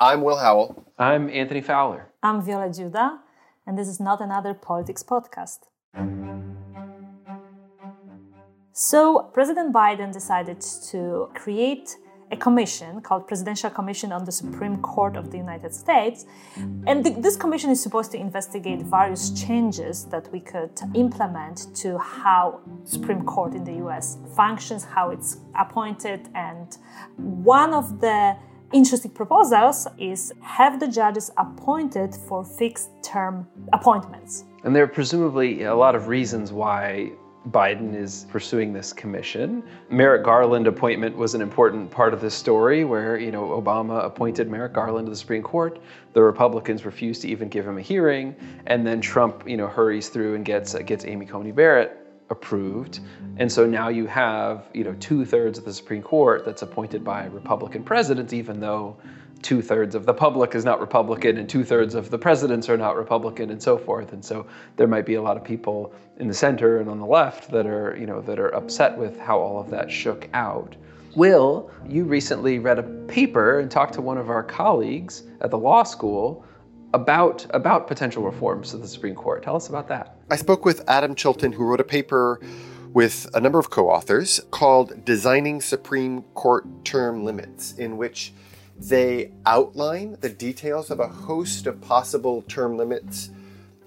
I'm Will Howell. I'm Anthony Fowler. I'm Wioletta Dziuda, and this is not another politics podcast. So, President Biden decided to create a commission called Presidential Commission on the Supreme Court of the United States. And th- this commission is supposed to investigate various changes that we could implement to how Supreme Court in the US functions, how it's appointed, and one of the interesting proposals is have the judges appointed for fixed term appointments. And there are presumably a lot of reasons why Biden is pursuing this commission. Merrick Garland appointment was an important part of this story where, you know, Obama appointed Merrick Garland to the Supreme Court. The Republicans refused to even give him a hearing, and then Trump, you know, hurries through and gets gets Amy Coney Barrett approved. And so now you have, you know, two-thirds of the Supreme Court that's appointed by Republican presidents, even though two thirds of the public is not Republican and two thirds of the presidents are not Republican and so forth. And so there might be a lot of people in the center and on the left that are, you know, that are upset with how all of that shook out. Will, you recently read a paper and talked to one of our colleagues at the law school about about potential reforms to the Supreme Court. Tell us about that. I spoke with Adam Chilton, who wrote a paper with a number of co-authors called Designing Supreme Court Term Limits, in which they outline the details of a host of possible term limits,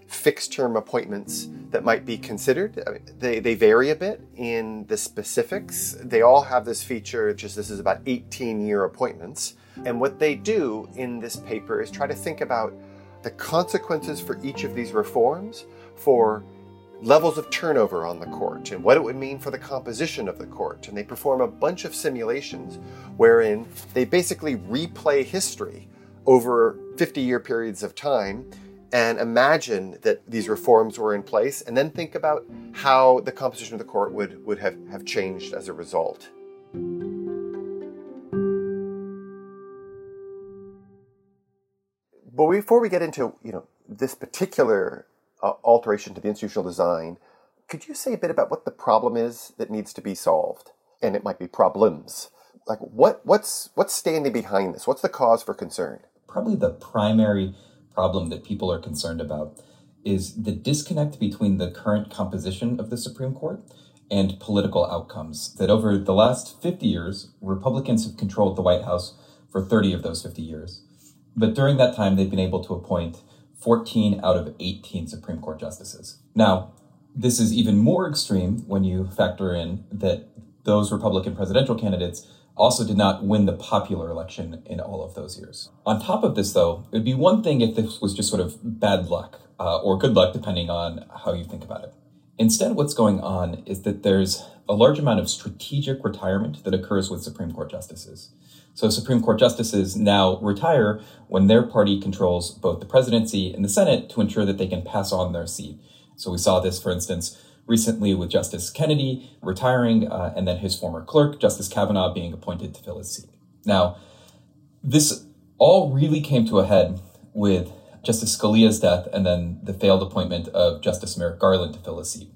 fixed term appointments that might be considered. They, they vary a bit in the specifics. They all have this feature, just this is about 18 year appointments. And what they do in this paper is try to think about the consequences for each of these reforms for levels of turnover on the court and what it would mean for the composition of the court. And they perform a bunch of simulations wherein they basically replay history over 50 year periods of time and imagine that these reforms were in place and then think about how the composition of the court would, would have, have changed as a result. But before we get into you know this particular uh, alteration to the institutional design, could you say a bit about what the problem is that needs to be solved? And it might be problems. Like what what's what's standing behind this? What's the cause for concern? Probably the primary problem that people are concerned about is the disconnect between the current composition of the Supreme Court and political outcomes. That over the last 50 years, Republicans have controlled the White House for 30 of those 50 years. But during that time, they've been able to appoint 14 out of 18 Supreme Court justices. Now, this is even more extreme when you factor in that those Republican presidential candidates also did not win the popular election in all of those years. On top of this, though, it would be one thing if this was just sort of bad luck uh, or good luck, depending on how you think about it. Instead, what's going on is that there's a large amount of strategic retirement that occurs with Supreme Court justices. So Supreme Court justices now retire when their party controls both the presidency and the Senate to ensure that they can pass on their seat. So we saw this, for instance, recently with Justice Kennedy retiring uh, and then his former clerk, Justice Kavanaugh, being appointed to fill his seat. Now, this all really came to a head with Justice Scalia's death and then the failed appointment of Justice Merrick Garland to fill his seat,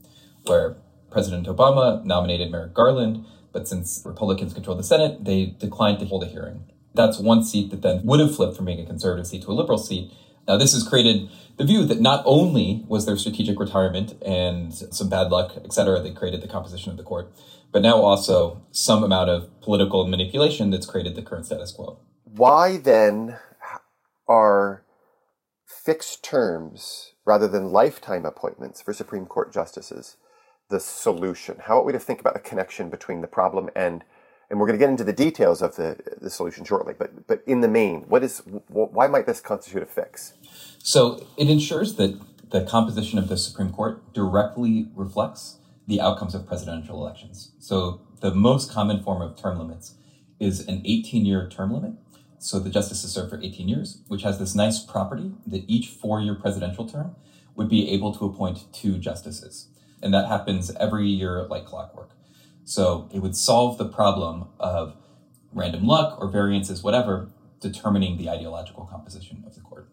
where President Obama nominated Merrick Garland but since Republicans control the Senate, they declined to hold a hearing. That's one seat that then would have flipped from being a conservative seat to a liberal seat. Now, this has created the view that not only was there strategic retirement and some bad luck, et cetera, that created the composition of the court, but now also some amount of political manipulation that's created the current status quo. Why then are fixed terms rather than lifetime appointments for Supreme Court justices the solution? How are we to think about the connection between the problem and and we're going to get into the details of the, the solution shortly, but but in the main, what is why might this constitute a fix? So it ensures that the composition of the Supreme Court directly reflects the outcomes of presidential elections. So the most common form of term limits is an 18-year term limit. So the justices serve for 18 years, which has this nice property that each four-year presidential term would be able to appoint two justices. And that happens every year like clockwork. So it would solve the problem of random luck or variances, whatever, determining the ideological composition of the court.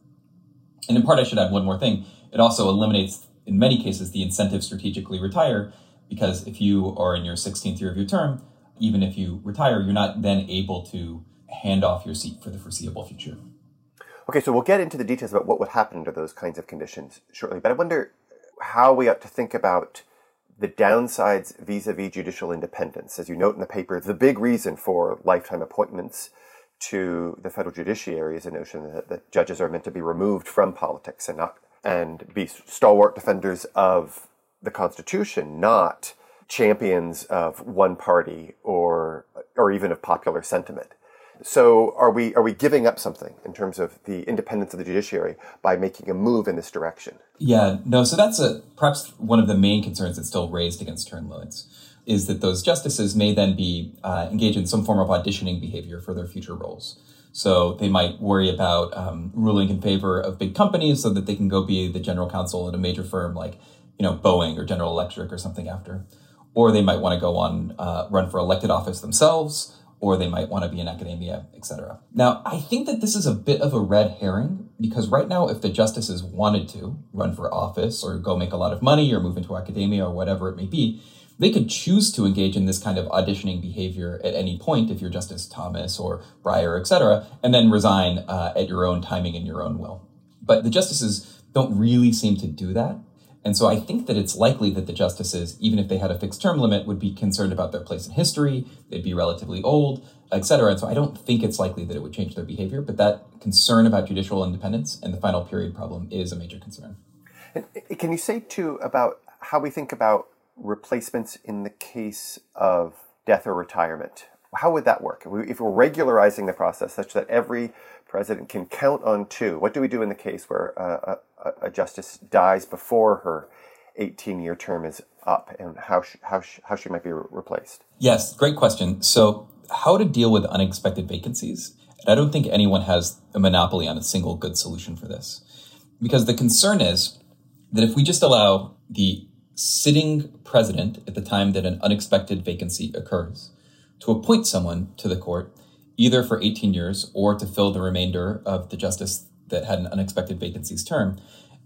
And in part, I should add one more thing. It also eliminates, in many cases, the incentive strategically retire, because if you are in your 16th year of your term, even if you retire, you're not then able to hand off your seat for the foreseeable future. Okay, so we'll get into the details about what would happen under those kinds of conditions shortly. But I wonder how we ought to think about the downsides vis-a-vis judicial independence. As you note in the paper, the big reason for lifetime appointments to the federal judiciary is a notion that, that judges are meant to be removed from politics and not and be stalwart defenders of the Constitution, not champions of one party or or even of popular sentiment. So are we are we giving up something in terms of the independence of the judiciary by making a move in this direction? Yeah, no. So that's a perhaps one of the main concerns that's still raised against term limits is that those justices may then be uh, engaged in some form of auditioning behavior for their future roles. So they might worry about um, ruling in favor of big companies so that they can go be the general counsel at a major firm like you know Boeing or General Electric or something after, or they might want to go on uh, run for elected office themselves or they might want to be in academia, etc. Now, I think that this is a bit of a red herring because right now, if the justices wanted to run for office or go make a lot of money or move into academia or whatever it may be, they could choose to engage in this kind of auditioning behavior at any point if you're Justice Thomas or Breyer, etc., and then resign uh, at your own timing and your own will. But the justices don't really seem to do that. And so I think that it's likely that the justices, even if they had a fixed term limit, would be concerned about their place in history. They'd be relatively old, et cetera. And so I don't think it's likely that it would change their behavior. But that concern about judicial independence and the final period problem is a major concern. Can you say too about how we think about replacements in the case of death or retirement? How would that work? If we're regularizing the process such that every president can count on two, what do we do in the case where uh, a, justice dies before her 18 year term is up and how, sh- how, sh- how she might be re- replaced? Yes, great question. So, how to deal with unexpected vacancies? And I don't think anyone has a monopoly on a single good solution for this. Because the concern is that if we just allow the sitting president at the time that an unexpected vacancy occurs to appoint someone to the court, either for 18 years or to fill the remainder of the justice that had an unexpected vacancies term,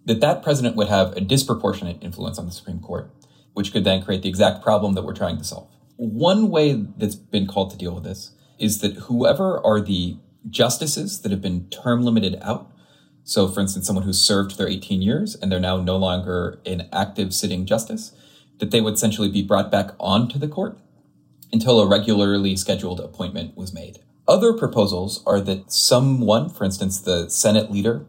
that that president would have a disproportionate influence on the Supreme Court, which could then create the exact problem that we're trying to solve. One way that's been called to deal with this is that whoever are the justices that have been term limited out, so for instance, someone who's served their 18 years and they're now no longer an active sitting justice, that they would essentially be brought back onto the court until a regularly scheduled appointment was made. Other proposals are that someone, for instance, the Senate leader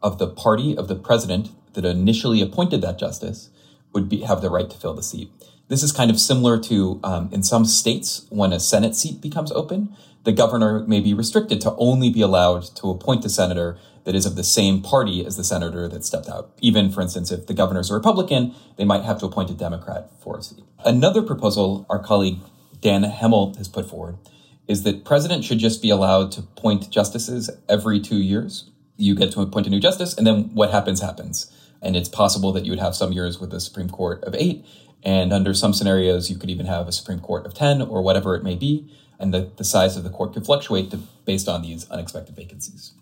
of the party of the president that initially appointed that justice, would be, have the right to fill the seat. This is kind of similar to um, in some states when a Senate seat becomes open, the governor may be restricted to only be allowed to appoint a senator that is of the same party as the senator that stepped out. Even, for instance, if the governor is a Republican, they might have to appoint a Democrat for a seat. Another proposal our colleague Dan Hemel has put forward is that president should just be allowed to appoint justices every two years. You get to appoint a new justice, and then what happens, happens. And it's possible that you would have some years with a Supreme Court of eight, and under some scenarios, you could even have a Supreme Court of 10 or whatever it may be. And the, the size of the court could fluctuate to, based on these unexpected vacancies.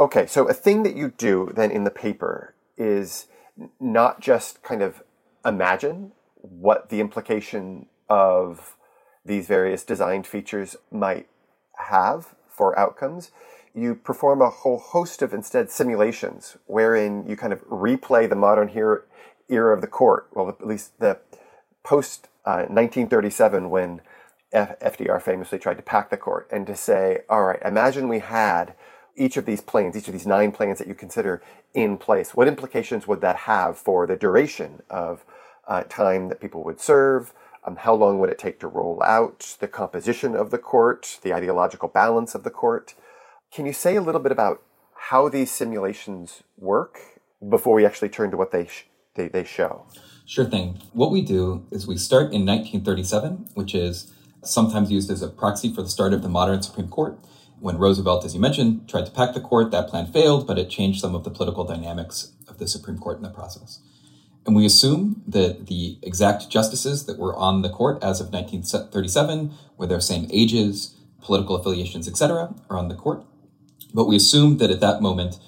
Okay, so a thing that you do then in the paper is not just kind of imagine what the implication of these various designed features might have for outcomes, you perform a whole host of instead simulations wherein you kind of replay the modern era, of the court, well, at least the post uh, 1937 when F- FDR famously tried to pack the court and to say, all right, imagine we had each of these planes, each of these nine planes that you consider in place. What implications would that have for the duration of uh, time that people would serve, um, how long would it take to roll out? The composition of the court, the ideological balance of the court. Can you say a little bit about how these simulations work before we actually turn to what they, sh- they, they show? Sure thing. What we do is we start in 1937, which is sometimes used as a proxy for the start of the modern Supreme Court. When Roosevelt, as you mentioned, tried to pack the court, that plan failed, but it changed some of the political dynamics of the Supreme Court in the process. And we assume that the exact justices that were on the court as of 1937, were their same ages, political affiliations, etc., are on the court. But we assume that at that moment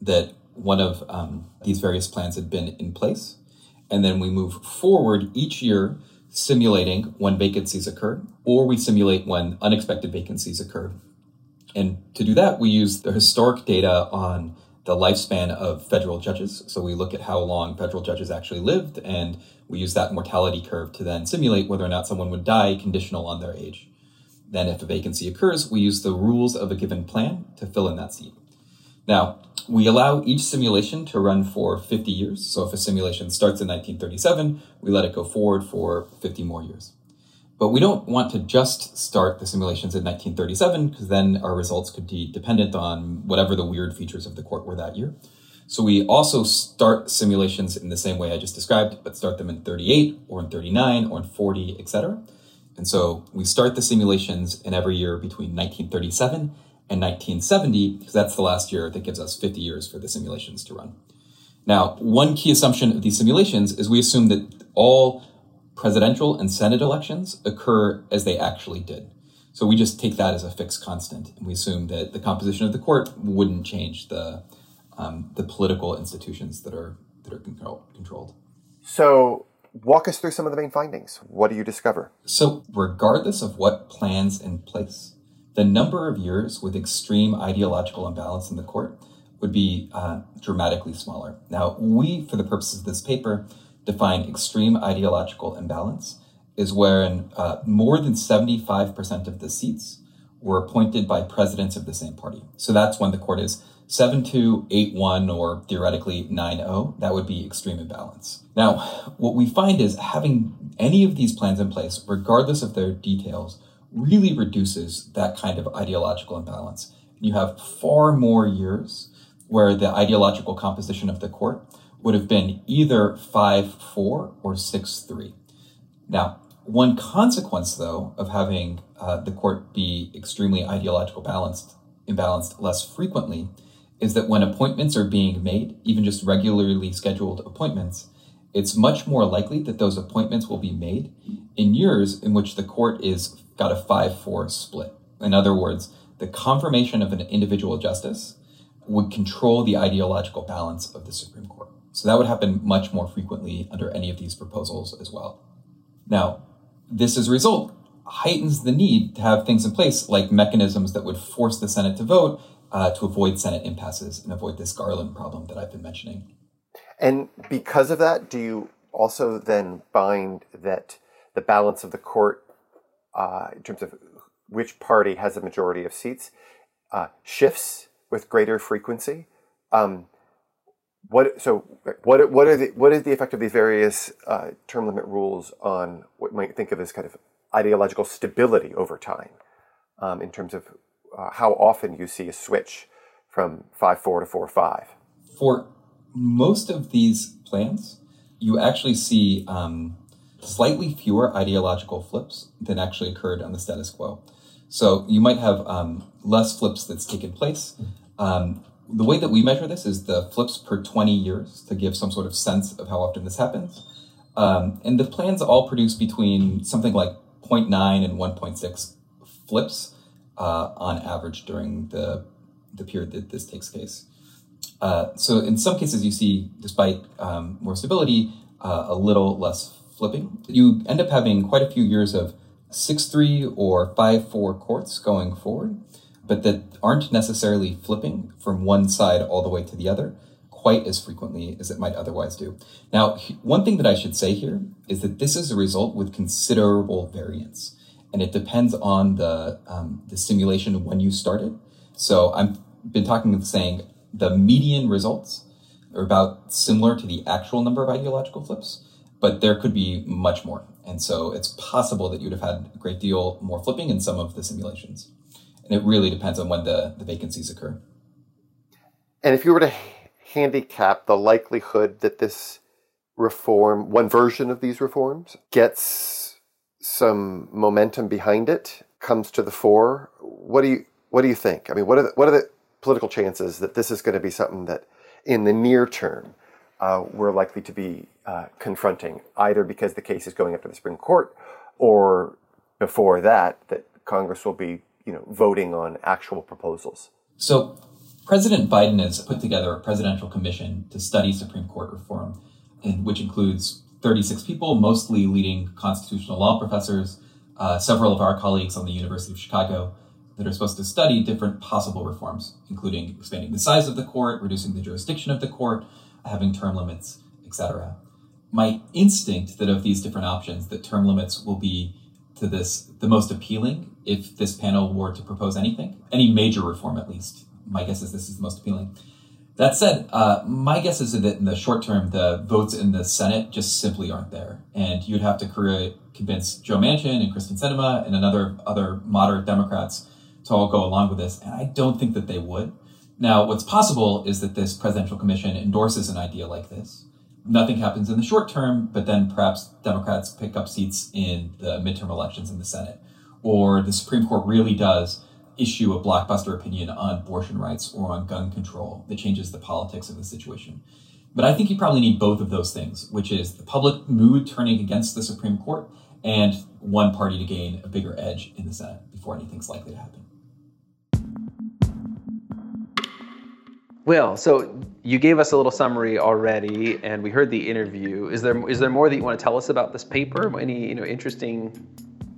that one of um, these various plans had been in place. And then we move forward each year simulating when vacancies occur, or we simulate when unexpected vacancies occur. And to do that, we use the historic data on the lifespan of federal judges. So we look at how long federal judges actually lived, and we use that mortality curve to then simulate whether or not someone would die conditional on their age. Then, if a vacancy occurs, we use the rules of a given plan to fill in that seat. Now, we allow each simulation to run for 50 years. So if a simulation starts in 1937, we let it go forward for 50 more years. But we don't want to just start the simulations in 1937 because then our results could be dependent on whatever the weird features of the court were that year. So we also start simulations in the same way I just described, but start them in 38 or in 39 or in 40, etc. And so we start the simulations in every year between 1937 and 1970 because that's the last year that gives us 50 years for the simulations to run. Now, one key assumption of these simulations is we assume that all presidential and Senate elections occur as they actually did. So we just take that as a fixed constant, and we assume that the composition of the court wouldn't change the um, the political institutions that are that are control, controlled. So walk us through some of the main findings. What do you discover? So regardless of what plans in place, the number of years with extreme ideological imbalance in the court would be uh, dramatically smaller. Now, we, for the purposes of this paper, define extreme ideological imbalance is wherein uh, more than 75% of the seats were appointed by presidents of the same party. So that's when the court is 7 2, 8 1, or theoretically 9 0. That would be extreme imbalance. Now, what we find is having any of these plans in place, regardless of their details, really reduces that kind of ideological imbalance. And you have far more years where the ideological composition of the court would have been either 5 4 or 6 3. Now, one consequence, though, of having uh, the court be extremely ideological balanced, imbalanced less frequently is that when appointments are being made, even just regularly scheduled appointments, it's much more likely that those appointments will be made in years in which the court is got a 5-4 split. In other words, the confirmation of an individual justice would control the ideological balance of the Supreme Court. So that would happen much more frequently under any of these proposals as well. Now, this as a result heightens the need to have things in place like mechanisms that would force the Senate to vote uh, to avoid Senate impasses and avoid this Garland problem that I've been mentioning. And because of that, do you also then find that the balance of the court, uh, in terms of which party has a majority of seats, uh, shifts with greater frequency? Um, what so what what are the what is the effect of these various uh, term limit rules on what you might think of as kind of ideological stability over time, um, in terms of uh, how often you see a switch from five four to four five? For most of these plans, you actually see um, slightly fewer ideological flips than actually occurred on the status quo. So you might have um, less flips that's taken place. Um, the way that we measure this is the flips per 20 years to give some sort of sense of how often this happens. Um, and the plans all produce between something like 0.9 and 1.6 flips uh, on average during the, the period that this takes place. Uh, so in some cases, you see, despite um, more stability, uh, a little less flipping. You end up having quite a few years of 6-3 or 5-4 courts going forward but that aren't necessarily flipping from one side all the way to the other quite as frequently as it might otherwise do. Now, one thing that I should say here is that this is a result with considerable variance, and it depends on the um, the simulation when you started. So I've been talking of saying the median results are about similar to the actual number of ideological flips, but there could be much more. And so it's possible that you'd have had a great deal more flipping in some of the simulations. And it really depends on when the, the vacancies occur. And if you were to handicap the likelihood that this reform, one version of these reforms, gets some momentum behind it, comes to the fore, what do you what do you think? I mean, what are the, what are the political chances that this is going to be something that, in the near term, uh, we're likely to be uh, confronting, either because the case is going up to the Supreme Court, or before that, that Congress will be you know, voting on actual proposals? So President Biden has put together a presidential commission to study Supreme Court reform, which includes 36 people, mostly leading constitutional law professors, uh, several of our colleagues on the University of Chicago, that are supposed to study different possible reforms, including expanding the size of the court, reducing the jurisdiction of the court, having term limits, etc. My instinct that of these different options, that term limits will be to this the most appealing if this panel were to propose anything, any major reform at least. My guess is this is the most appealing. That said, uh, my guess is that in the short term, the votes in the Senate just simply aren't there, and you'd have to create, convince Joe Manchin and Kyrsten Sinema and another other moderate Democrats to all go along with this, and I don't think that they would. Now, what's possible is that this presidential commission endorses an idea like this. Nothing happens in the short term, but then perhaps Democrats pick up seats in the midterm elections in the Senate, or the Supreme Court really does issue a blockbuster opinion on abortion rights or on gun control that changes the politics of the situation. But I think you probably need both of those things, which is the public mood turning against the Supreme Court and one party to gain a bigger edge in the Senate before anything's likely to happen. Well, so you gave us a little summary already, and we heard the interview. Is there is there more that you want to tell us about this paper? Any you know interesting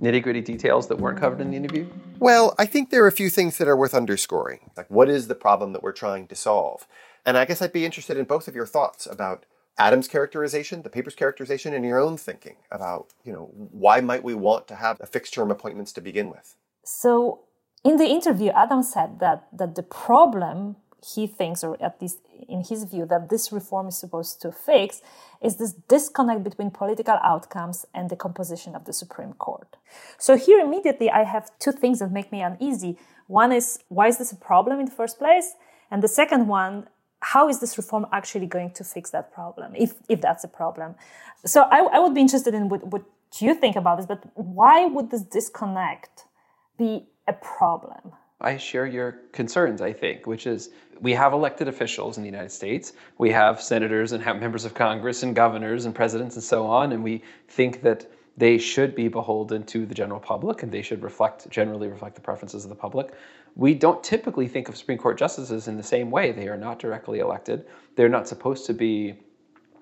nitty gritty details that weren't covered in the interview? Well, I think there are a few things that are worth underscoring. Like, what is the problem that we're trying to solve? And I guess I'd be interested in both of your thoughts about Adam's characterization, the paper's characterization, and your own thinking about, you know, why might we want to have a fixed term appointments to begin with? So, in the interview, Adam said that that the problem he thinks, or at least in his view, that this reform is supposed to fix is this disconnect between political outcomes and the composition of the Supreme Court. So here immediately I have two things that make me uneasy. One is why is this a problem in the first place? And the second one, how is this reform actually going to fix that problem, if, if that's a problem? So I, I would be interested in what, what you think about this, but why would this disconnect be a problem? I share your concerns, I think, which is we have elected officials in the United States. We have senators and have members of Congress and governors and presidents and so on, and we think that they should be beholden to the general public and they should reflect generally reflect the preferences of the public. We don't typically think of Supreme Court justices in the same way. They are not directly elected. They're not supposed to be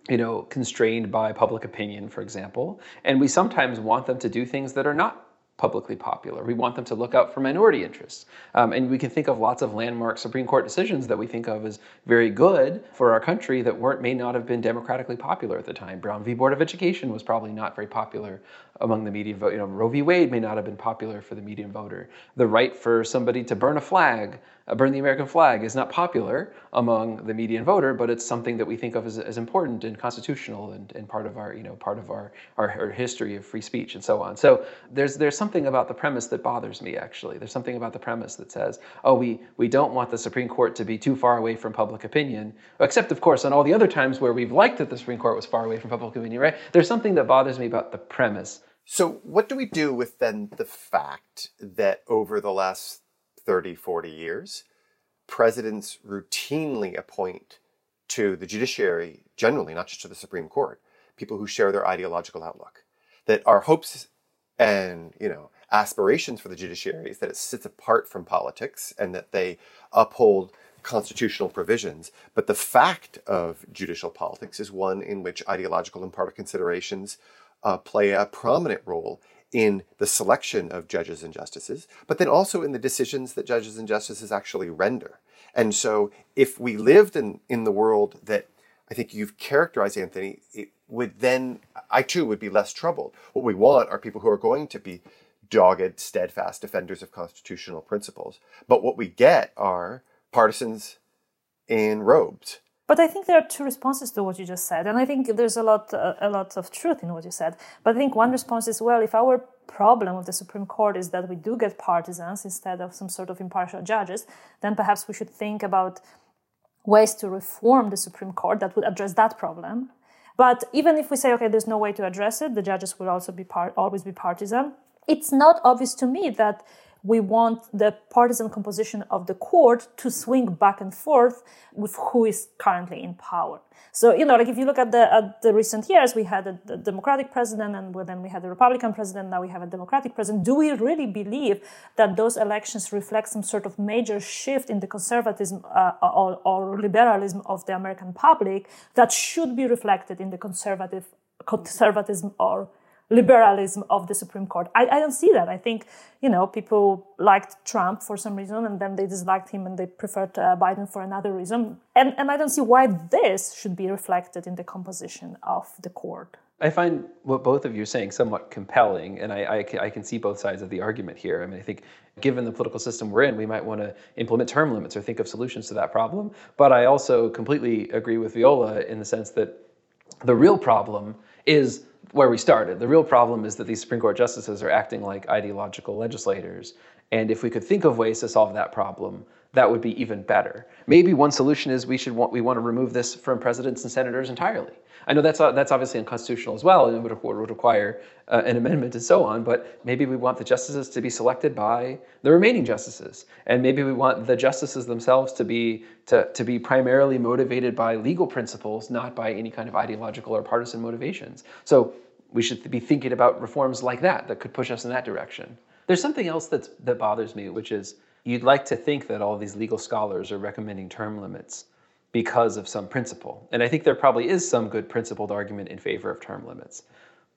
you know, constrained by public opinion, for example. And we sometimes want them to do things that are not publicly popular. We want them to look out for minority interests. Um, and we can think of lots of landmark Supreme Court decisions that we think of as very good for our country that weren't may not have been democratically popular at the time. Brown v. Board of Education was probably not very popular among the median vote. You know, Roe v. Wade may not have been popular for the median voter. The right for somebody to burn a flag uh, burn the American flag is not popular among the median voter, but it's something that we think of as, as important and constitutional and, and part of our, you know, part of our, our, our, history of free speech and so on. So there's there's something about the premise that bothers me actually. There's something about the premise that says, oh, we we don't want the Supreme Court to be too far away from public opinion, except of course on all the other times where we've liked that the Supreme Court was far away from public opinion, right? There's something that bothers me about the premise. So what do we do with then the fact that over the last 30, 40 years, presidents routinely appoint to the judiciary, generally, not just to the Supreme Court, people who share their ideological outlook. That our hopes and, you know, aspirations for the judiciary is that it sits apart from politics and that they uphold constitutional provisions. But the fact of judicial politics is one in which ideological and partisan considerations uh, play a prominent role in the selection of judges and justices, but then also in the decisions that judges and justices actually render. And so, if we lived in, in the world that I think you've characterized, Anthony, it would then, I too would be less troubled. What we want are people who are going to be dogged, steadfast defenders of constitutional principles. But what we get are partisans in robes but I think there are two responses to what you just said, and I think there's a lot, a lot of truth in what you said. But I think one response is well, if our problem with the Supreme Court is that we do get partisans instead of some sort of impartial judges, then perhaps we should think about ways to reform the Supreme Court that would address that problem. But even if we say, okay, there's no way to address it, the judges will also be part, always be partisan. It's not obvious to me that we want the partisan composition of the court to swing back and forth with who is currently in power. So, you know, like if you look at the, at the recent years, we had a, a Democratic president and then we had a Republican president, now we have a Democratic president. Do we really believe that those elections reflect some sort of major shift in the conservatism uh, or, or liberalism of the American public that should be reflected in the conservative conservatism or liberalism of the Supreme Court. I, I, don't see that. I think, you know, people liked Trump for some reason and then they disliked him and they preferred uh, Biden for another reason. And, and I don't see why this should be reflected in the composition of the court. I find what both of you are saying somewhat compelling, and I, I, I, can see both sides of the argument here. I mean, I think given the political system we're in, we might want to implement term limits or think of solutions to that problem. But I also completely agree with Wioletta in the sense that the real problem is where we started. The real problem is that these Supreme Court justices are acting like ideological legislators. And if we could think of ways to solve that problem, that would be even better. Maybe one solution is we should want, we want to remove this from presidents and senators entirely. I know that's uh, that's obviously unconstitutional as well, and it would, would require uh, an amendment and so on. But maybe we want the justices to be selected by the remaining justices, and maybe we want the justices themselves to be to, to be primarily motivated by legal principles, not by any kind of ideological or partisan motivations. So we should be thinking about reforms like that that could push us in that direction. There's something else that's, that bothers me, which is you'd like to think that all these legal scholars are recommending term limits because of some principle. And I think there probably is some good principled argument in favor of term limits.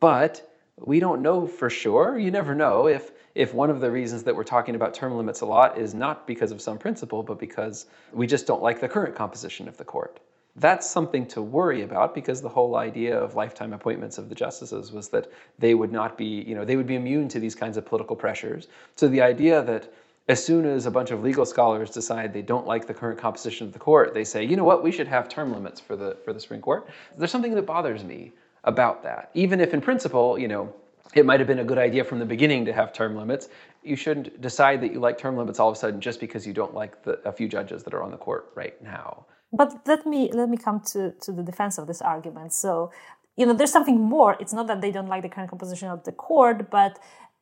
But we don't know for sure. You never know if if one of the reasons that we're talking about term limits a lot is not because of some principle, but because we just don't like the current composition of the court. That's something to worry about because the whole idea of lifetime appointments of the justices was that they would not be, you know, they would be immune to these kinds of political pressures. So the idea that as soon as a bunch of legal scholars decide they don't like the current composition of the court, they say, you know what, we should have term limits for the for the Supreme Court. There's something that bothers me about that. Even if in principle, you know, it might have been a good idea from the beginning to have term limits. You shouldn't decide that you like term limits all of a sudden just because you don't like the, a few judges that are on the court right now. But let me let me come to, to the defense of this argument. So, you know, there's something more. It's not that they don't like the current composition of the court, but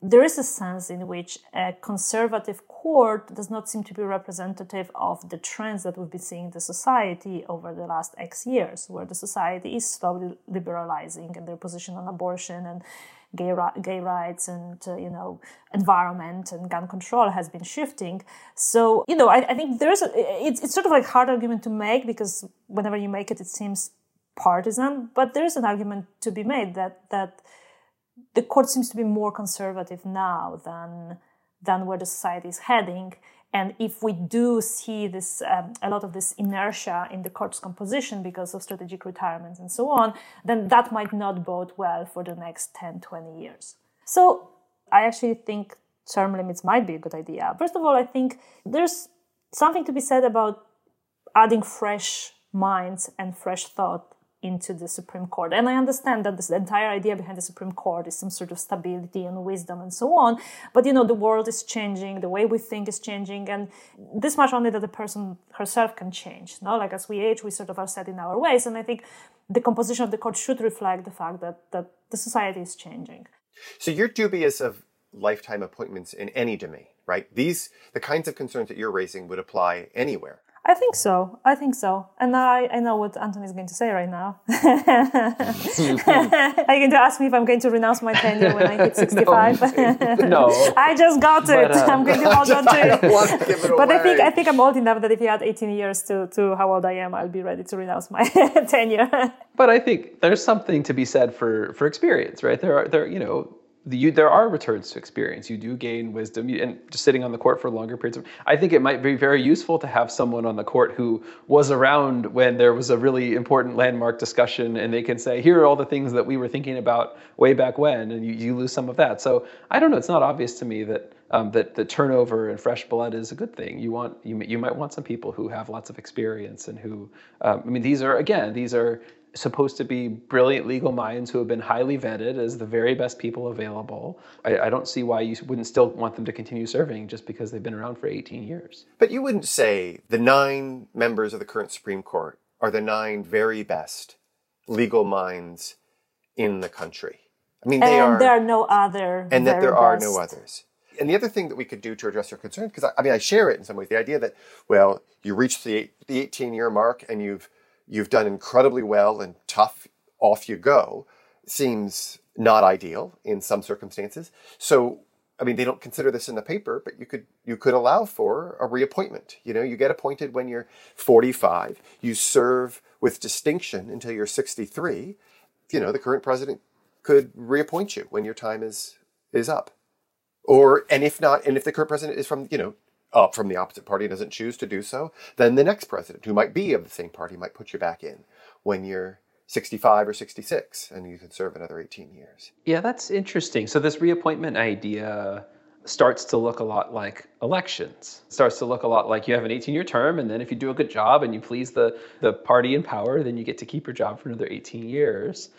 there is a sense in which a conservative court does not seem to be representative of the trends that we've been seeing in the society over the last X years, where the society is slowly liberalizing and their position on abortion and gay, gay rights and uh, you know environment and gun control has been shifting. So you know I, I think there's a, it's it's sort of like hard argument to make because whenever you make it, it seems partisan. But there's an argument to be made that that the court seems to be more conservative now than than where the society is heading. And if we do see this, um, a lot of this inertia in the court's composition because of strategic retirements and so on, then that might not bode well for the next 10, 20 years. So I actually think term limits might be a good idea. First of all, I think there's something to be said about adding fresh minds and fresh thought into the Supreme Court. And I understand that this, entire idea behind the Supreme Court is some sort of stability and wisdom and so on. But you know, the world is changing, the way we think is changing, and this much only that the person herself can change. No, like as we age, we sort of are set in our ways. And I think the composition of the court should reflect the fact that that the society is changing. So you're dubious of lifetime appointments in any domain, right? These the kinds of concerns that you're raising would apply anywhere. I think so. I think so. And I, I know what Anthony is going to say right now. Are you going to ask me if I'm going to renounce my tenure when I hit 65? no. no. I just got it. But, uh, I'm going to hold on to it. but I think I think I'm old enough that if you add 18 years to, to how old I am, I'll be ready to renounce my tenure. but I think there's something to be said for for experience, right? There are there you know you, there are returns to experience. You do gain wisdom, you, and just sitting on the court for longer periods of. I think it might be very useful to have someone on the court who was around when there was a really important landmark discussion, and they can say, "Here are all the things that we were thinking about way back when," and you, you lose some of that. So I don't know. It's not obvious to me that um, that the turnover and fresh blood is a good thing. You want you you might want some people who have lots of experience and who um, I mean these are again these are supposed to be brilliant legal minds who have been highly vetted as the very best people available. I, I, don't see why you wouldn't still want them to continue serving just because they've been around for 18 years. But you wouldn't say the nine members of the current Supreme Court are the nine very best legal minds in the country. I mean, they and are. there are no other. And that there best. are no others. And the other thing that we could do to address your concern, because I, I mean, I share it in some ways, the idea that, well, you reach the, the 18 year mark and you've you've done incredibly well and tough, off you go, seems not ideal in some circumstances. So, I mean, they don't consider this in the paper, but you could you could allow for a reappointment. You know, you get appointed when you're 45, you serve with distinction until you're 63. You know, the current president could reappoint you when your time is is up. Or and if not, and if the current president is from you know up from the opposite party doesn't choose to do so, then the next president, who might be of the same party, might put you back in when you're 65 or 66 and you can serve another 18 years. Yeah, that's interesting. So this reappointment idea starts to look a lot like elections. It starts to look a lot like you have an 18-year term and then if you do a good job and you please the the party in power, then you get to keep your job for another 18 years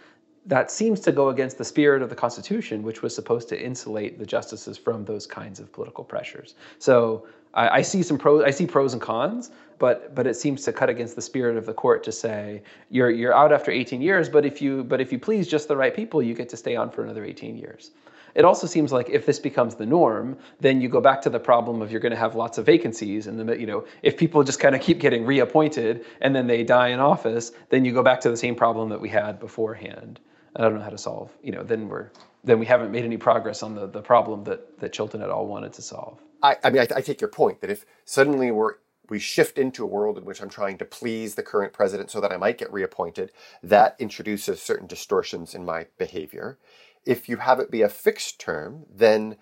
that seems to go against the spirit of the Constitution, which was supposed to insulate the justices from those kinds of political pressures. So I, I, see some pros. I see pros and cons, but but it seems to cut against the spirit of the court to say you're you're out after 18 years, but if you but if you please just the right people, you get to stay on for another 18 years. It also seems like if this becomes the norm, then you go back to the problem of you're going to have lots of vacancies, and the you know if people just kind of keep getting reappointed and then they die in office, then you go back to the same problem that we had beforehand. I don't know how to solve. You know, then we're then we haven't made any progress on the, the problem that that Chilton et al. wanted to solve. I, I mean, I, I take your point that if suddenly we're we shift into a world in which I'm trying to please the current president so that I might get reappointed, that introduces certain distortions in my behavior. If you have it be a fixed term, then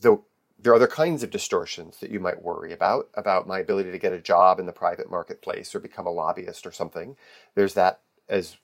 the, there are other kinds of distortions that you might worry about, about my ability to get a job in the private marketplace or become a lobbyist or something. There's that as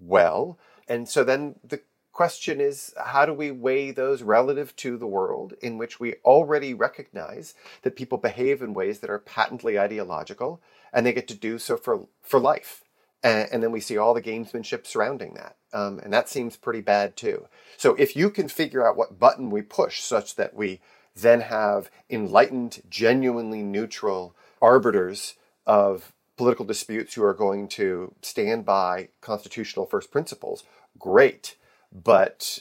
well. And so then the question is how do we weigh those relative to the world in which we already recognize that people behave in ways that are patently ideological and they get to do so for, for life? And, and then we see all the gamesmanship surrounding that. Um, and that seems pretty bad too. So if you can figure out what button we push such that we then have enlightened, genuinely neutral arbiters of political disputes who are going to stand by constitutional first principles great. But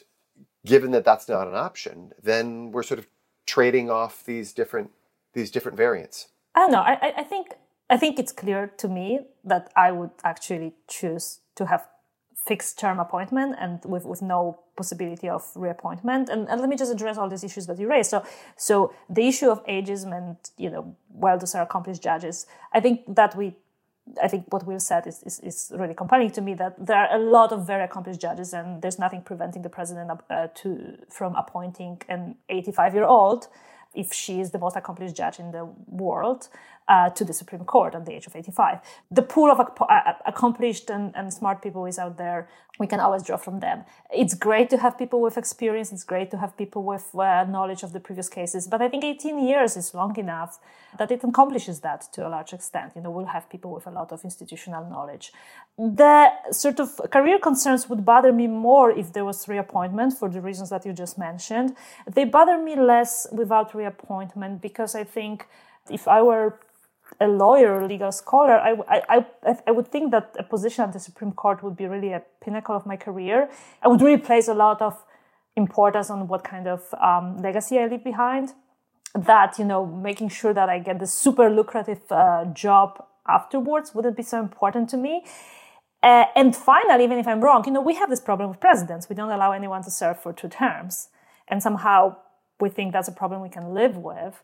given that that's not an option, then we're sort of trading off these different these different variants. I don't know. I, I think I think it's clear to me that I would actually choose to have fixed term appointment and with, with no possibility of reappointment. And, and let me just address all these issues that you raised. So so the issue of ageism and you know well those are accomplished judges, I think that we I think what Will said is, is, is, really compelling to me that there are a lot of very accomplished judges, and there's nothing preventing the president uh, to from appointing an 85 year old if she is the most accomplished judge in the world uh, to the Supreme Court at the age of 85. The pool of uh, accomplished and, and, smart people is out there. We can always draw from them. It's great to have people with experience. It's great to have people with uh, knowledge of the previous cases. But I think 18 years is long enough that it accomplishes that to a large extent. You know, we'll have people with a lot of institutional knowledge. The sort of career concerns would bother me more if there was reappointment for the reasons that you just mentioned. They bother me less without reappointment because I think if I were a lawyer, legal scholar, I, I, I, I would think that a position at the Supreme Court would be really a pinnacle of my career. I would really place a lot of importance on what kind of um, legacy I leave behind. That, you know, making sure that I get the super lucrative uh, job afterwards wouldn't be so important to me. Uh, and finally, even if I'm wrong, you know, we have this problem with presidents. We don't allow anyone to serve for two terms. And somehow we think that's a problem we can live with.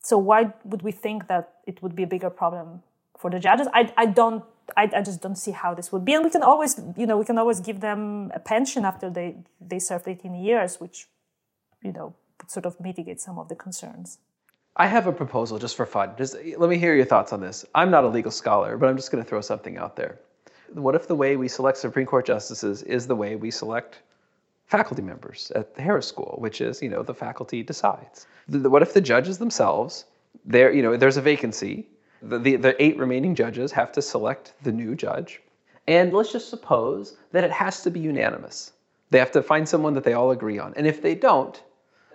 So why would we think that it would be a bigger problem for the judges? I, I don't I, I, just don't see how this would be. And we can always, you know, we can always give them a pension after they, they served 18 years, which, you know, sort of mitigate some of the concerns. I have a proposal just for fun. Just let me hear your thoughts on this. I'm not a legal scholar, but I'm just going to throw something out there. What if the way we select Supreme Court justices is the way we select faculty members at the Harris School, which is, you know, the faculty decides. The, what if the judges themselves, there, you know, there's a vacancy, the, the, the eight remaining judges have to select the new judge, and let's just suppose that it has to be unanimous. They have to find someone that they all agree on. And if they don't,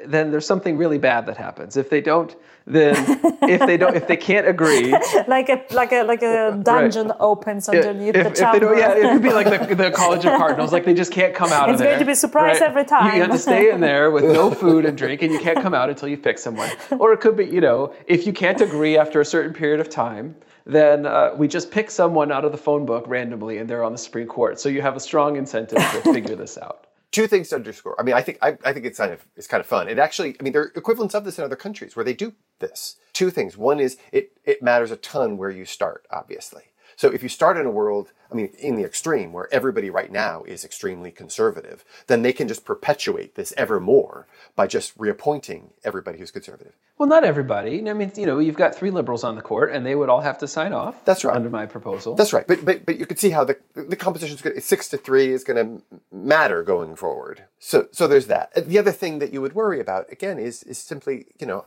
then there's something really bad that happens. If they don't, then if they don't, if they can't agree, like a like a like a dungeon right. opens underneath if, the don't, yeah, it could be like the, the College of Cardinals. Like they just can't come out it's of there. Going to be a surprise right? every time. You, you have to stay in there with no food and drink, and you can't come out until you pick someone. Or it could be, you know, if you can't agree after a certain period of time, then uh, we just pick someone out of the phone book randomly, and they're on the Supreme Court. So you have a strong incentive to figure this out two things to underscore. I mean, I think I, I, think it's kind of it's kind of fun. It actually, I mean, there are equivalents of this in other countries where they do this. Two things. One is it it matters a ton where you start, obviously. So if you start in a world, I mean, in the extreme where everybody right now is extremely conservative, then they can just perpetuate this ever more by just reappointing everybody who's conservative. Well, not everybody. I mean, you know, you've got three liberals on the court, and they would all have to sign off. That's right. Under my proposal. That's right. But but but you can see how the the composition is going six to three is going to matter going forward. So so there's that. The other thing that you would worry about again is is simply you know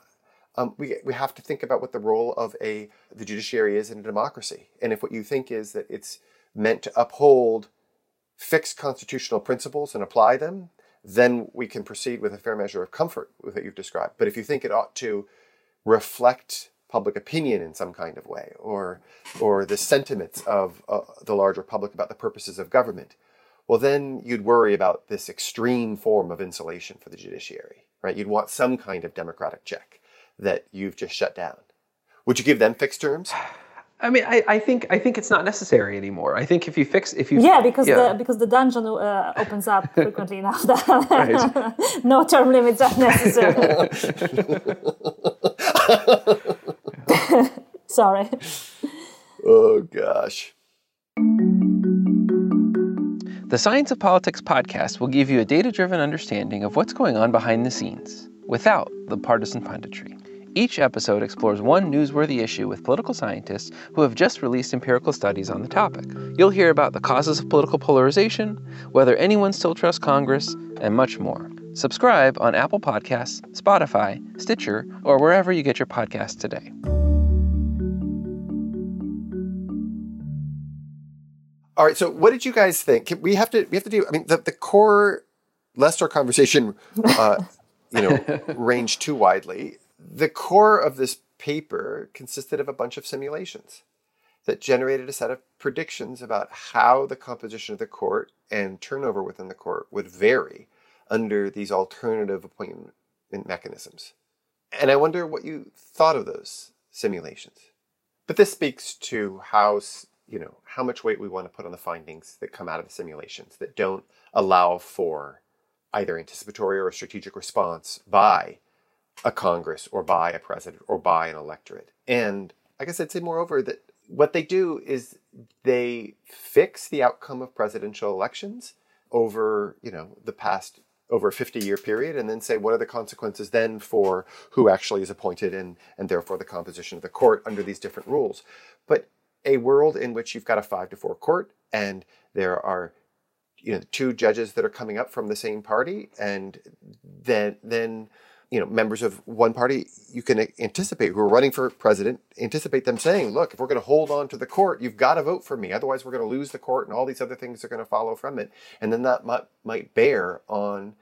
um, we, we have to think about what the role of a the judiciary is in a democracy. And if what you think is that it's meant to uphold fixed constitutional principles and apply them, then we can proceed with a fair measure of comfort with what you've described. But if you think it ought to reflect public opinion in some kind of way, or or the sentiments of uh, the larger public about the purposes of government, well, then you'd worry about this extreme form of insulation for the judiciary, right? You'd want some kind of democratic check that you've just shut down. Would you give them fixed terms? I mean, I, I think I think it's not necessary anymore. I think if you fix if you yeah because yeah. the because the dungeon uh, opens up frequently enough that no term limits are necessary. Sorry. Oh gosh. The Science of Politics podcast will give you a data driven understanding of what's going on behind the scenes without the partisan punditry. Each episode explores one newsworthy issue with political scientists who have just released empirical studies on the topic. You'll hear about the causes of political polarization, whether anyone still trusts Congress, and much more. Subscribe on Apple Podcasts, Spotify, Stitcher, or wherever you get your podcasts today. All right. So, what did you guys think? We have to. We have to do. I mean, the, the core, lest our conversation, uh, you know, range too widely the core of this paper consisted of a bunch of simulations that generated a set of predictions about how the composition of the court and turnover within the court would vary under these alternative appointment mechanisms. And I wonder what you thought of those simulations. But this speaks to how, you know, how much weight we want to put on the findings that come out of the simulations that don't allow for either anticipatory or strategic response by a Congress or by a president or by an electorate. And I guess I'd say, moreover, that what they do is they fix the outcome of presidential elections over, you know, the past over a 50 year period and then say what are the consequences then for who actually is appointed and, and therefore the composition of the court under these different rules. But a world in which you've got a five to four court and there are you know two judges that are coming up from the same party and then then you know members of one party you can anticipate who are running for president anticipate them saying look if we're going to hold on to the court you've got to vote for me otherwise we're going to lose the court and all these other things are going to follow from it. And then that might, might bear on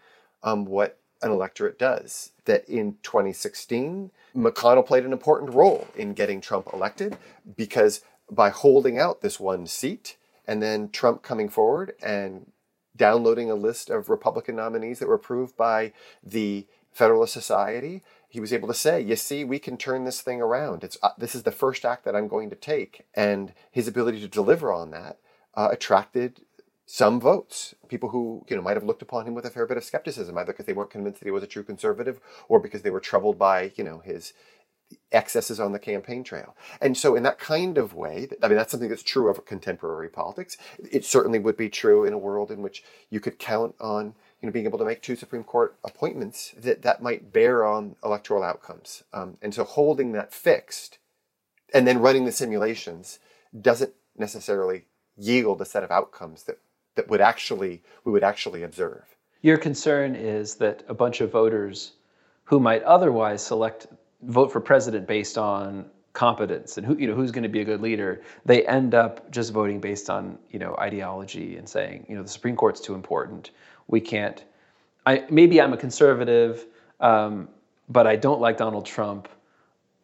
um, what an electorate does that in 2016 mcconnell played an important role in getting trump elected because by holding out this one seat and then trump coming forward and downloading a list of republican nominees that were approved by the Federalist Society, he was able to say, "You see, we can turn this thing around. It's uh, this is the first act that I'm going to take," and his ability to deliver on that uh, attracted some votes. People who you know might have looked upon him with a fair bit of skepticism, either because they weren't convinced that he was a true conservative, or because they were troubled by you know his excesses on the campaign trail. And so, in that kind of way, I mean, that's something that's true of contemporary politics. It certainly would be true in a world in which you could count on you know, being able to make two Supreme Court appointments that, that might bear on electoral outcomes. Um, and so holding that fixed and then running the simulations doesn't necessarily yield a set of outcomes that, that would actually we would actually observe. Your concern is that a bunch of voters who might otherwise select vote for president based on competence and who you know who's going to be a good leader they end up just voting based on you know ideology and saying you know the supreme court's too important we can't. I maybe I'm a conservative, um, but I don't like Donald Trump.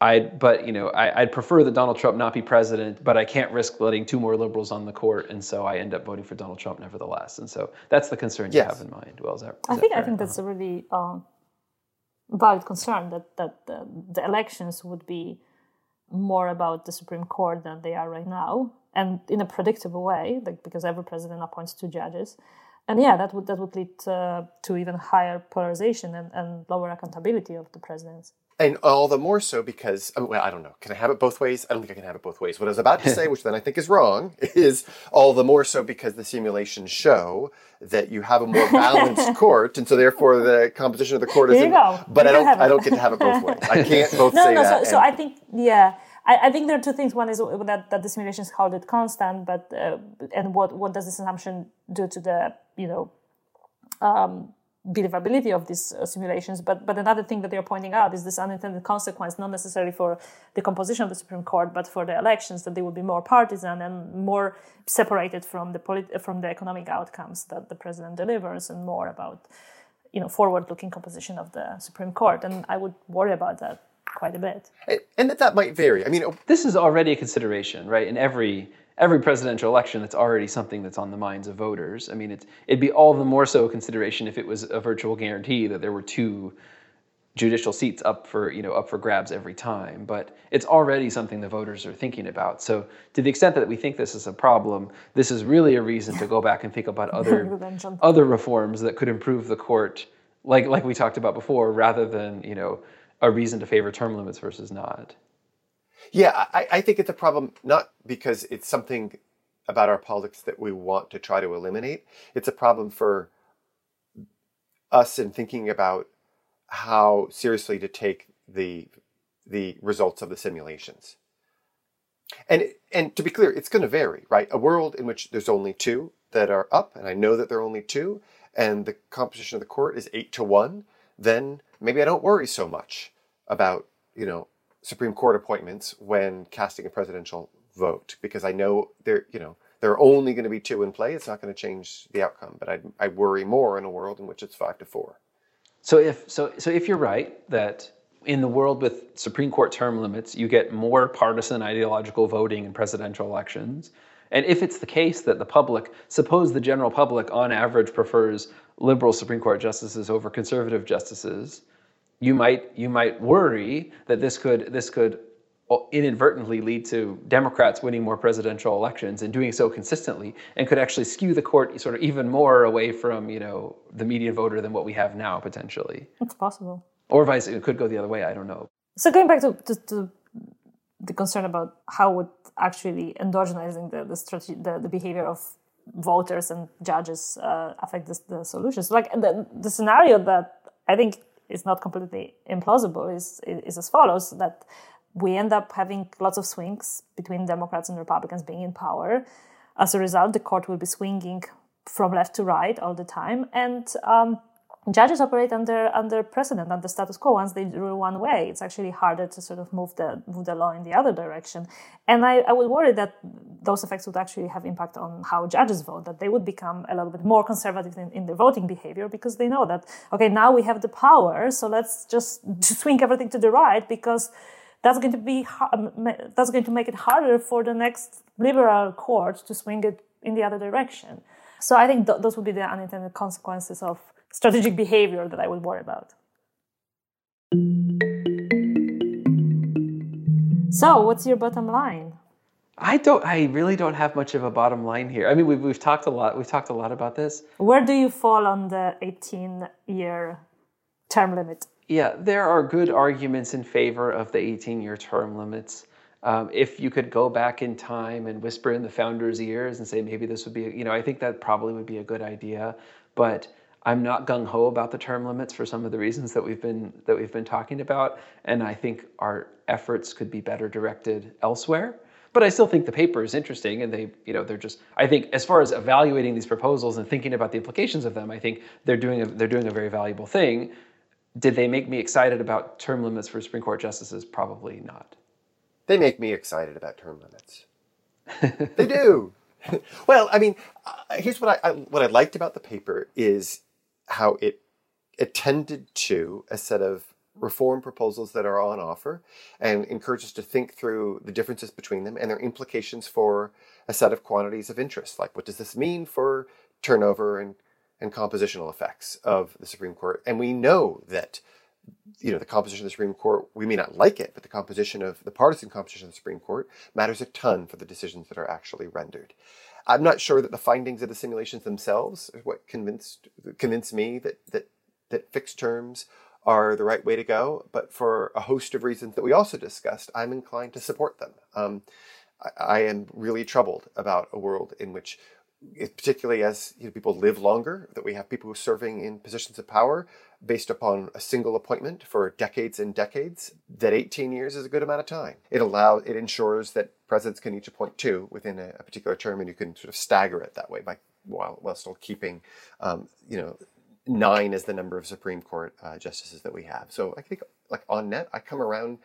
I but you know I, would prefer that Donald Trump not be president, but I can't risk letting two more liberals on the court, and so I end up voting for Donald Trump nevertheless. And so that's the concern yes. you have in mind. Well, is that? Is I think I think that's a really um, valid concern that that the, the elections would be more about the Supreme Court than they are right now, and in a predictable way, like because every president appoints two judges and yeah, that would that would lead uh, to even higher polarization and, and lower accountability of the presidents. And all the more so because, well, I don't know. Can I have it both ways? I don't think I can have it both ways. What I was about to say, which then I think is wrong, is all the more so because the simulations show that you have a more balanced court, and so therefore the composition of the court is. There you go. But You I don't. I don't get to have it both ways. I can't both no, say no. that. So, so I think, yeah, I, I think there are two things. One is that, that the simulations hold it constant, but uh, and what what does this assumption do to the you know um, believability of these uh, simulations? But but another thing that they're pointing out is this unintended consequence, not necessarily for the composition of the Supreme Court, but for the elections, that they will be more partisan and more separated from the polit- from the economic outcomes that the president delivers, and more about you know forward-looking composition of the Supreme Court. And I would worry about that quite a bit. and that that might vary. I mean, this is already a consideration, right? In every every presidential election, that's already something that's on the minds of voters. I mean, it's, it'd be all the more so a consideration if it was a virtual guarantee that there were two judicial seats up for you know up for grabs every time. But it's already something the voters are thinking about. So to the extent that we think this is a problem, this is really a reason to go back and think about other other reforms that could improve the court, like like we talked about before, rather than you know a reason to favor term limits versus not. Yeah, I, I think it's a problem not because it's something about our politics that we want to try to eliminate. It's a problem for us in thinking about how seriously to take the the results of the simulations. And and to be clear, it's going to vary, right? A world in which there's only two that are up, and I know that there are only two, and the composition of the court is eight to one, then maybe I don't worry so much about you know Supreme Court appointments when casting a presidential vote because I know there you know there are only going to be two in play. It's not going to change the outcome, but I I worry more in a world in which it's five to four. So if so so if you're right that in the world with Supreme Court term limits, you get more partisan ideological voting in presidential elections. And if it's the case that the public, suppose the general public on average prefers liberal Supreme Court justices over conservative justices, you might you might worry that this could this could inadvertently lead to Democrats winning more presidential elections and doing so consistently, and could actually skew the court sort of even more away from you know the median voter than what we have now potentially, It's possible. or vice it could go the other way. I don't know. So going back to, to, to the concern about how would actually endogenizing the the, strategy, the, the behavior of voters and judges uh, affect the, the solutions. Like the, the scenario that I think is not completely implausible is is as follows: that we end up having lots of swings between Democrats and Republicans being in power. As a result, the court will be swinging from left to right all the time, and um, judges operate under under precedent, under status quo. Once they rule one way, it's actually harder to sort of move the move the law in the other direction. And I, I would worry that those effects would actually have impact on how judges vote. That they would become a little bit more conservative in, in their voting behavior because they know that okay, now we have the power, so let's just swing everything to the right because that's going to be um, that's going to make it harder for the next liberal court to swing it in the other direction. So I think th- those would be the unintended consequences of strategic behavior that I would worry about. So, what's your bottom line? I don't. I really don't have much of a bottom line here. I mean, we've, we've talked a lot. We've talked a lot about this. Where do you fall on the 18-year term limit? Yeah, there are good arguments in favor of the 18-year term limits. Um, if you could go back in time and whisper in the founders' ears and say maybe this would be, you know, I think that probably would be a good idea. But I'm not gung ho about the term limits for some of the reasons that we've been that we've been talking about, and I think our efforts could be better directed elsewhere. But I still think the paper is interesting, and they, you know, they're just. I think as far as evaluating these proposals and thinking about the implications of them, I think they're doing a they're doing a very valuable thing. Did they make me excited about term limits for Supreme Court justices? Probably not. They make me excited about term limits. they do. well, I mean, uh, here's what I, I what I liked about the paper is how it attended to a set of reform proposals that are on offer and encouraged us to think through the differences between them and their implications for a set of quantities of interest. Like, what does this mean for turnover and, and compositional effects of the Supreme Court? And we know that you know, the composition of the Supreme Court, we may not like it, but the composition of the partisan composition of the Supreme Court matters a ton for the decisions that are actually rendered. I'm not sure that the findings of the simulations themselves are what convinced convinced me that that that fixed terms are the right way to go, but for a host of reasons that we also discussed, I'm inclined to support them. Um, I, I, am really troubled about a world in which, particularly as you know, people live longer, that we have people serving in positions of power based upon a single appointment for decades and decades. That 18 years is a good amount of time. It allows, it ensures that presidents can each appoint two within a, a particular term, and you can sort of stagger it that way by while while still keeping, um, you know, nine is the number of Supreme Court uh, justices that we have. So I think, like on net, I come around.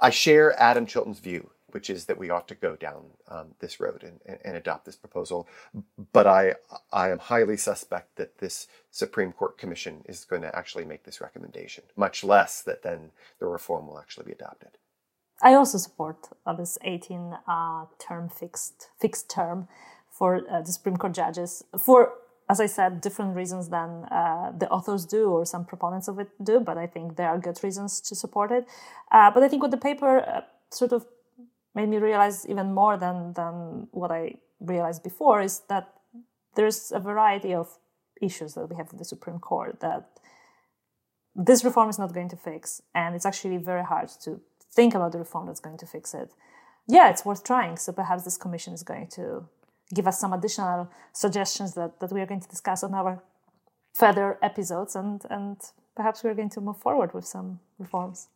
I share Adam Chilton's view, which is that we ought to go down um, this road and, and, and, adopt this proposal. But I, I am highly suspect that this Supreme Court Commission is going to actually make this recommendation, much less that then the reform will actually be adopted. I also support uh, this 18 uh, term fixed fixed term for uh, the Supreme Court judges for as I said, different reasons than uh, the authors do or some proponents of it do, but I think there are good reasons to support it. Uh, but I think what the paper uh, sort of made me realize even more than, than what I realized before is that there's a variety of issues that we have with the Supreme Court that this reform is not going to fix. And it's actually very hard to think about the reform that's going to fix it. Yeah, it's worth trying. So perhaps this commission is going to give us some additional suggestions that, that we are going to discuss on our further episodes and, and perhaps we're going to move forward with some reforms.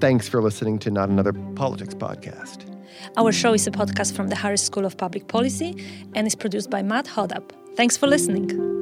Thanks for listening to Not Another Politics podcast. Our show is a podcast from the Harris School of Public Policy and is produced by Matt Hodapp. Thanks for listening.